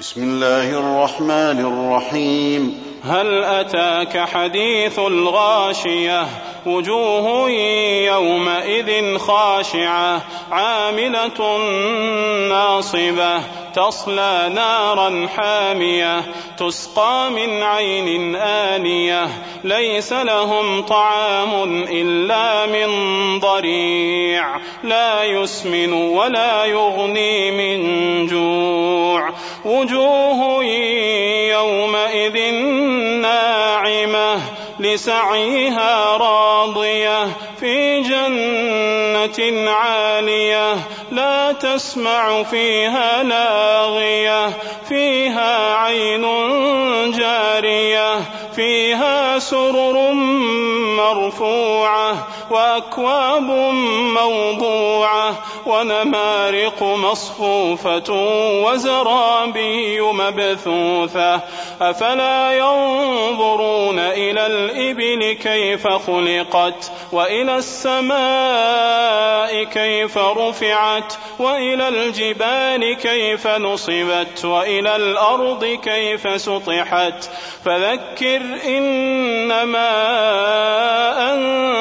بسم الله الرحمن الرحيم. هل أتاك حديث الغاشية؟ وجوه يومئذ خاشعة. عاملة ناصبة. تصلى نارا حامية. تسقى من عين آنية. ليس لهم طعام إلا من ضريع. لا يسمن ولا يغني من جوع. وجوه يومئذ ناعمة لسعيها راضية في جنة عالية لا تسمع فيها لاغية فيها فيها سرر مرفوعة وأكواب موضوعة ونمارق مصفوفة وزرابي مبثوثة أفلا ينظرون إلى الإبل كيف خلقت وإلى السماء كيف رفعت وإلى الجبال كيف نصبت وإلى الأرض كيف سطحت. فذكر إنما